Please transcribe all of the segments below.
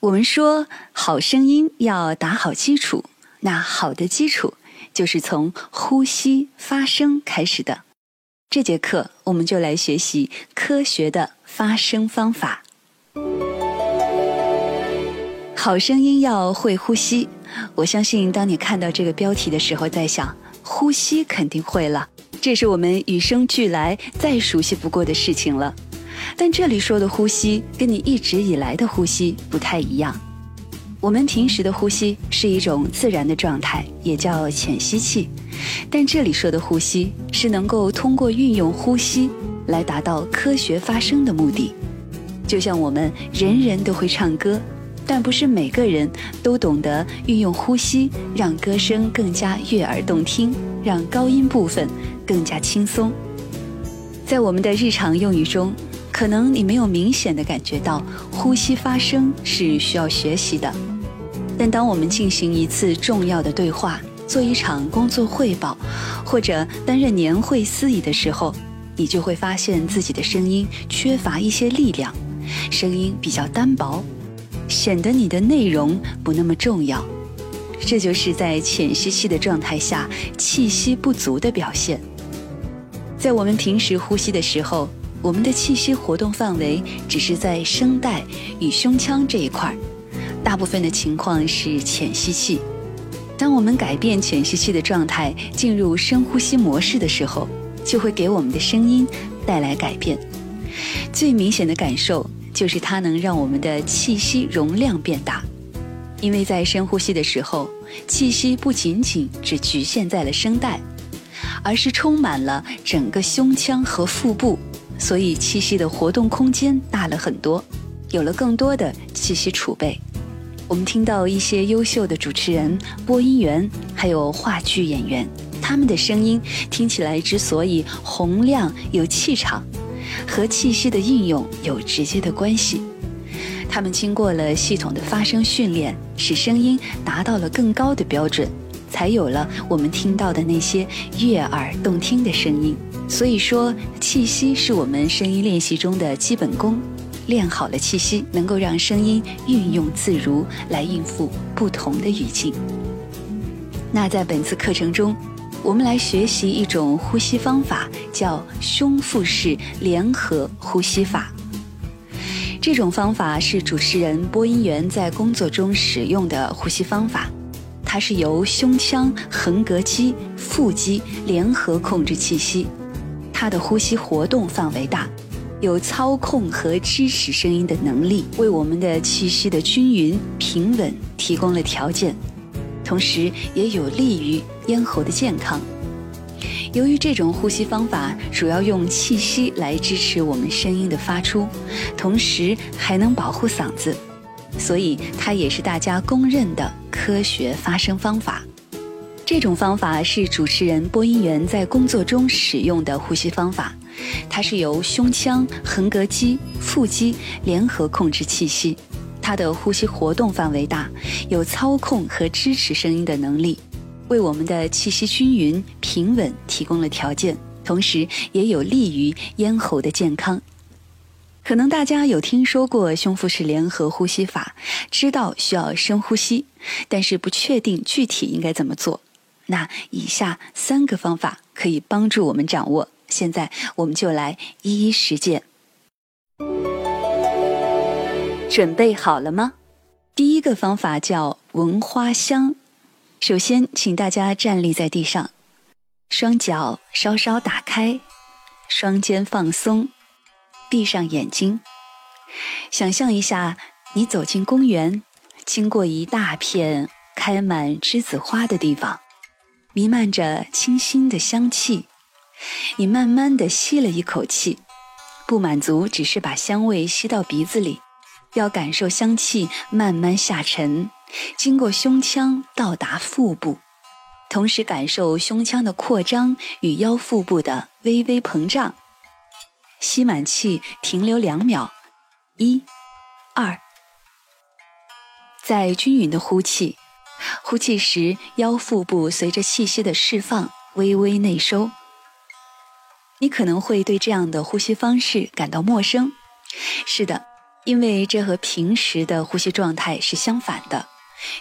我们说好声音要打好基础，那好的基础就是从呼吸发声开始的。这节课我们就来学习科学的发声方法。好声音要会呼吸。我相信，当你看到这个标题的时候，在想呼吸肯定会了，这是我们与生俱来、再熟悉不过的事情了。但这里说的呼吸，跟你一直以来的呼吸不太一样。我们平时的呼吸是一种自然的状态，也叫浅吸气。但这里说的呼吸，是能够通过运用呼吸来达到科学发声的目的。就像我们人人都会唱歌，但不是每个人都懂得运用呼吸，让歌声更加悦耳动听，让高音部分更加轻松。在我们的日常用语中，可能你没有明显的感觉到呼吸发声是需要学习的，但当我们进行一次重要的对话、做一场工作汇报，或者担任年会司仪的时候，你就会发现自己的声音缺乏一些力量，声音比较单薄，显得你的内容不那么重要。这就是在浅吸气的状态下气息不足的表现。在我们平时呼吸的时候。我们的气息活动范围只是在声带与胸腔这一块儿，大部分的情况是浅吸气。当我们改变浅吸气的状态，进入深呼吸模式的时候，就会给我们的声音带来改变。最明显的感受就是它能让我们的气息容量变大，因为在深呼吸的时候，气息不仅仅只局限在了声带，而是充满了整个胸腔和腹部。所以气息的活动空间大了很多，有了更多的气息储备。我们听到一些优秀的主持人、播音员，还有话剧演员，他们的声音听起来之所以洪亮有气场，和气息的应用有直接的关系。他们经过了系统的发声训练，使声音达到了更高的标准，才有了我们听到的那些悦耳动听的声音。所以说，气息是我们声音练习中的基本功。练好了气息，能够让声音运用自如，来应付不同的语境。那在本次课程中，我们来学习一种呼吸方法，叫胸腹式联合呼吸法。这种方法是主持人、播音员在工作中使用的呼吸方法。它是由胸腔、横膈肌、腹肌联合控制气息。它的呼吸活动范围大，有操控和支持声音的能力，为我们的气息的均匀平稳提供了条件，同时也有利于咽喉的健康。由于这种呼吸方法主要用气息来支持我们声音的发出，同时还能保护嗓子，所以它也是大家公认的科学发声方法。这种方法是主持人、播音员在工作中使用的呼吸方法，它是由胸腔、横膈肌、腹肌联合控制气息，它的呼吸活动范围大，有操控和支持声音的能力，为我们的气息均匀平稳提供了条件，同时也有利于咽喉的健康。可能大家有听说过胸腹式联合呼吸法，知道需要深呼吸，但是不确定具体应该怎么做。那以下三个方法可以帮助我们掌握，现在我们就来一一实践。准备好了吗？第一个方法叫闻花香。首先，请大家站立在地上，双脚稍稍打开，双肩放松，闭上眼睛，想象一下你走进公园，经过一大片开满栀子花的地方。弥漫着清新的香气，你慢慢的吸了一口气，不满足只是把香味吸到鼻子里，要感受香气慢慢下沉，经过胸腔到达腹部，同时感受胸腔的扩张与腰腹部的微微膨胀。吸满气，停留两秒，一、二，再均匀的呼气。呼气时，腰腹部随着气息的释放微微内收。你可能会对这样的呼吸方式感到陌生，是的，因为这和平时的呼吸状态是相反的。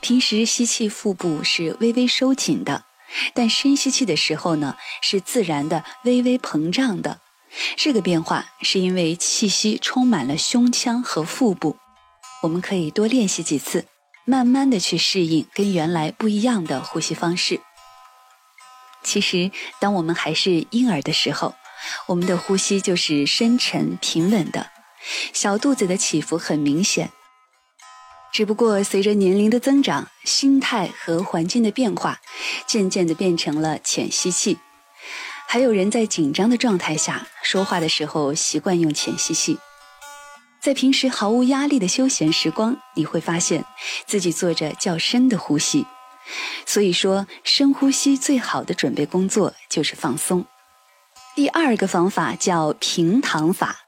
平时吸气，腹部是微微收紧的，但深吸气的时候呢，是自然的微微膨胀的。这个变化是因为气息充满了胸腔和腹部。我们可以多练习几次，慢慢的去适应跟原来不一样的呼吸方式。其实，当我们还是婴儿的时候，我们的呼吸就是深沉平稳的，小肚子的起伏很明显。只不过随着年龄的增长，心态和环境的变化，渐渐的变成了浅吸气。还有人在紧张的状态下说话的时候习惯用浅吸气。在平时毫无压力的休闲时光，你会发现自己做着较深的呼吸。所以说，深呼吸最好的准备工作就是放松。第二个方法叫平躺法。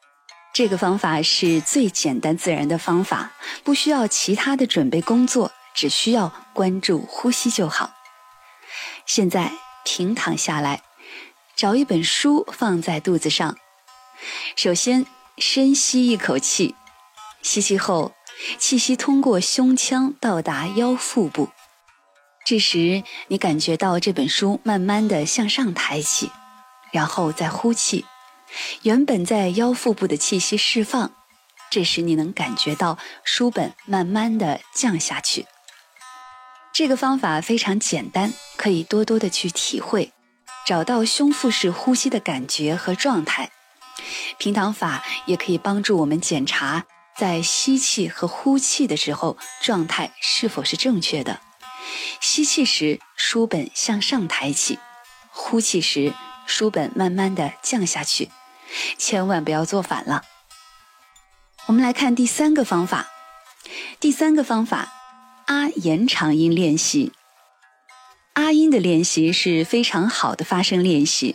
这个方法是最简单自然的方法，不需要其他的准备工作，只需要关注呼吸就好。现在平躺下来，找一本书放在肚子上。首先深吸一口气，吸气后，气息通过胸腔到达腰腹部。这时你感觉到这本书慢慢的向上抬起，然后再呼气。原本在腰腹部的气息释放，这时你能感觉到书本慢慢的降下去。这个方法非常简单，可以多多的去体会，找到胸腹式呼吸的感觉和状态。平躺法也可以帮助我们检查在吸气和呼气的时候状态是否是正确的。吸气时书本向上抬起，呼气时。书本慢慢的降下去，千万不要做反了。我们来看第三个方法，第三个方法，啊延长音练习。啊音的练习是非常好的发声练习，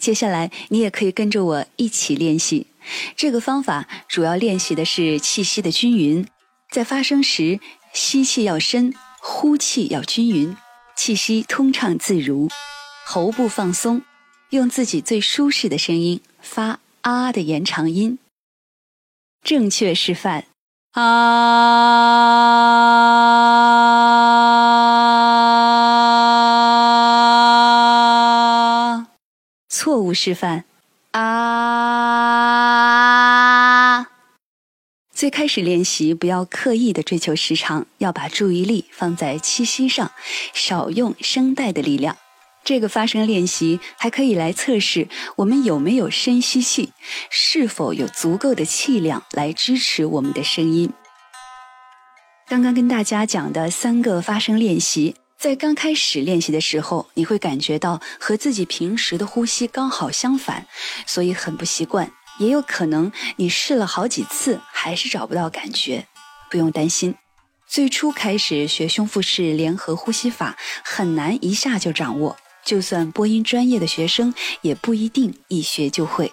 接下来，你也可以跟着我一起练习。这个方法主要练习的是气息的均匀，在发声时吸气要深。呼气要均匀，气息通畅自如，喉部放松，用自己最舒适的声音发“啊”的延长音。正确示范：啊。示范：啊。最开始练习，不要刻意的追求时长，要把注意力放在气息上，少用声带的力量。这个发声练习还可以来测试我们有没有深吸气，是否有足够的气量来支持我们的声音。刚刚跟大家讲的三个发声练习，在刚开始练习的时候，你会感觉到和自己平时的呼吸刚好相反，所以很不习惯。也有可能你试了好几次还是找不到感觉，不用担心。最初开始学胸腹式联合呼吸法很难一下就掌握，就算播音专业的学生也不一定一学就会，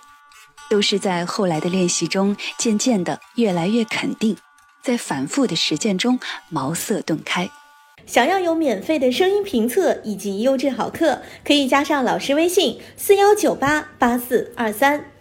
都是在后来的练习中渐渐的越来越肯定，在反复的实践中茅塞顿开。想要有免费的声音评测以及优质好课，可以加上老师微信：四幺九八八四二三。